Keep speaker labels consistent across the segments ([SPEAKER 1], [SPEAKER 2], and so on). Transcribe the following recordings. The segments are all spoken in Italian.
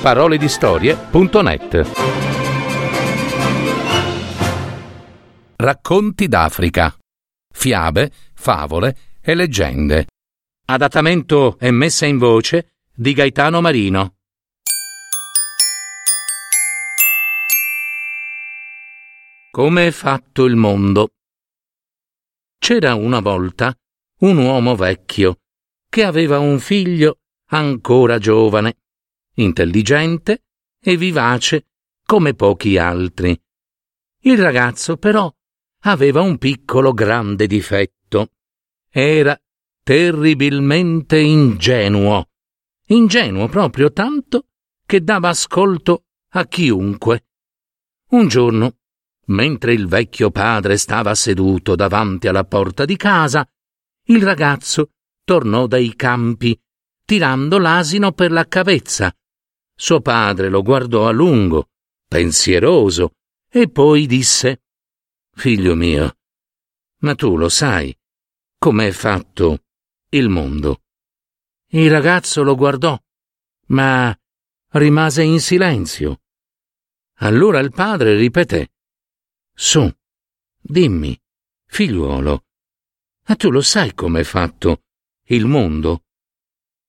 [SPEAKER 1] paroledistorie.net Racconti d'Africa. Fiabe, favole e leggende. Adattamento e messa in voce di Gaetano Marino. Come è fatto il mondo? C'era una volta un uomo vecchio che aveva un figlio ancora giovane, intelligente e vivace come pochi altri. Il ragazzo però aveva un piccolo grande difetto. Era terribilmente ingenuo. Ingenuo proprio tanto che dava ascolto a chiunque. Un giorno, mentre il vecchio padre stava seduto davanti alla porta di casa, il ragazzo tornò dai campi, tirando l'asino per la cavezza. Suo padre lo guardò a lungo, pensieroso, e poi disse Figlio mio, ma tu lo sai com'è fatto il mondo? Il ragazzo lo guardò, ma rimase in silenzio. Allora il padre ripeté Su, dimmi, figliuolo, ma tu lo sai com'è fatto il mondo?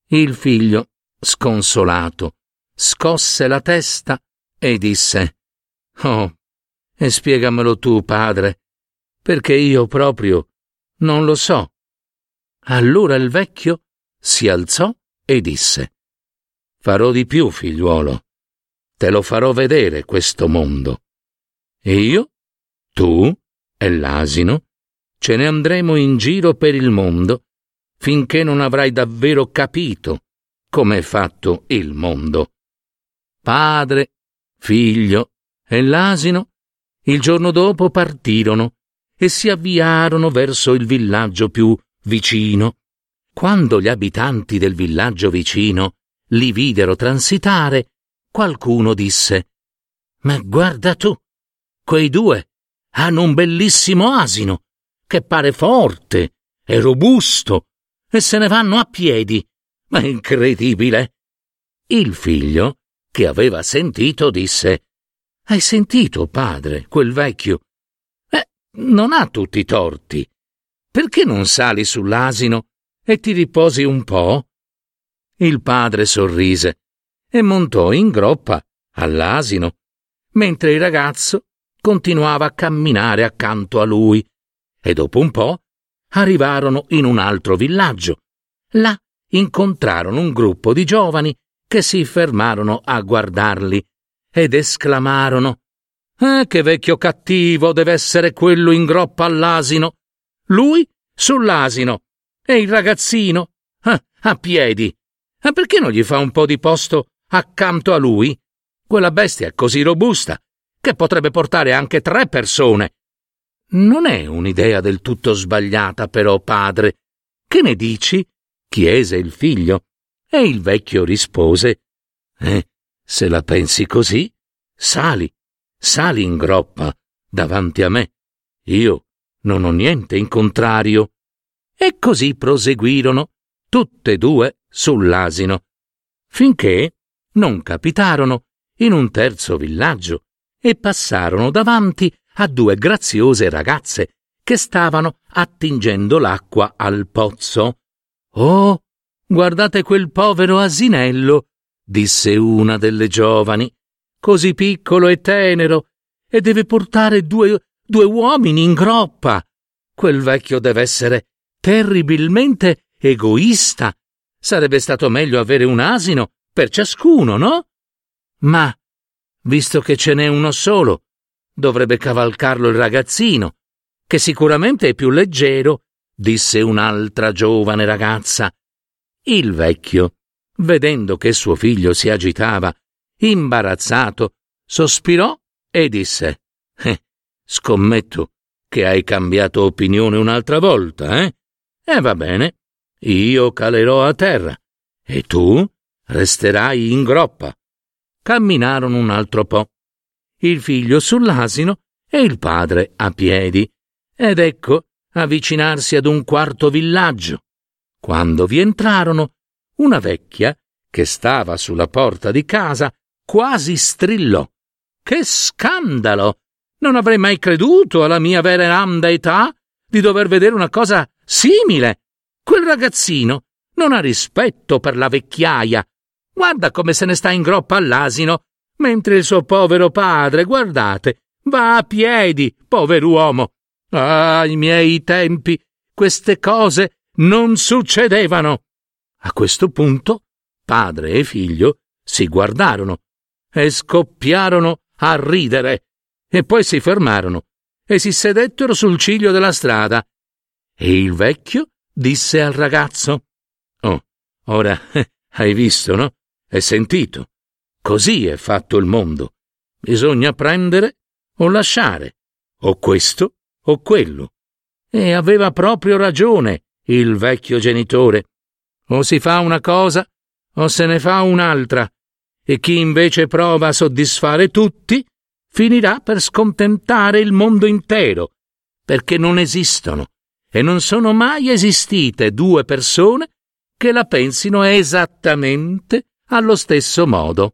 [SPEAKER 1] Il figlio, sconsolato, scosse la testa e disse Oh, e spiegamelo tu, padre, perché io proprio non lo so. Allora il vecchio si alzò e disse Farò di più, figliuolo. Te lo farò vedere questo mondo. E io, tu e l'asino ce ne andremo in giro per il mondo finché non avrai davvero capito come è fatto il mondo. Padre, figlio e l'asino il giorno dopo partirono e si avviarono verso il villaggio più vicino. Quando gli abitanti del villaggio vicino li videro transitare, qualcuno disse Ma guarda tu, quei due hanno un bellissimo asino che pare forte e robusto e se ne vanno a piedi. Ma incredibile. Il figlio, che aveva sentito, disse Hai sentito, padre, quel vecchio? Eh, non ha tutti i torti. Perché non sali sull'asino e ti riposi un po'? Il padre sorrise e montò in groppa all'asino, mentre il ragazzo continuava a camminare accanto a lui e dopo un po' arrivarono in un altro villaggio. Là incontrarono un gruppo di giovani che si fermarono a guardarli ed esclamarono Eh, che vecchio cattivo deve essere quello in groppa all'asino! Lui sull'asino e il ragazzino ah, a piedi. Ma perché non gli fa un po' di posto accanto a lui? Quella bestia è così robusta che potrebbe portare anche tre persone. Non è un'idea del tutto sbagliata, però, padre. Che ne dici? chiese il figlio. E il vecchio rispose Eh, se la pensi così, sali, sali in groppa davanti a me. Io non ho niente in contrario. E così proseguirono, tutte e due sull'asino, finché non capitarono in un terzo villaggio e passarono davanti a due graziose ragazze che stavano attingendo l'acqua al pozzo. Oh, guardate quel povero asinello, disse una delle giovani, così piccolo e tenero, e deve portare due, due uomini in groppa. Quel vecchio deve essere terribilmente egoista. Sarebbe stato meglio avere un asino per ciascuno, no? Ma, visto che ce n'è uno solo, dovrebbe cavalcarlo il ragazzino, che sicuramente è più leggero, disse un'altra giovane ragazza. Il vecchio, vedendo che suo figlio si agitava, imbarazzato, sospirò e disse eh, Scommetto che hai cambiato opinione un'altra volta, eh? E va bene, io calerò a terra e tu resterai in groppa. Camminarono un altro po' il figlio sull'asino e il padre a piedi, ed ecco avvicinarsi ad un quarto villaggio. Quando vi entrarono, una vecchia, che stava sulla porta di casa, quasi strillò. Che scandalo! Non avrei mai creduto alla mia veneranda età di dover vedere una cosa simile. Quel ragazzino non ha rispetto per la vecchiaia. Guarda come se ne sta in groppa all'asino, mentre il suo povero padre, guardate, va a piedi, pover'uomo. Ah, ai miei tempi, queste cose non succedevano. A questo punto, padre e figlio si guardarono e scoppiarono a ridere, e poi si fermarono e si sedettero sul ciglio della strada. E il vecchio disse al ragazzo: Oh, ora hai visto, no? Hai sentito? Così è fatto il mondo. Bisogna prendere o lasciare, o questo o quello. E aveva proprio ragione il vecchio genitore. O si fa una cosa o se ne fa un'altra, e chi invece prova a soddisfare tutti finirà per scontentare il mondo intero, perché non esistono e non sono mai esistite due persone che la pensino esattamente allo stesso modo.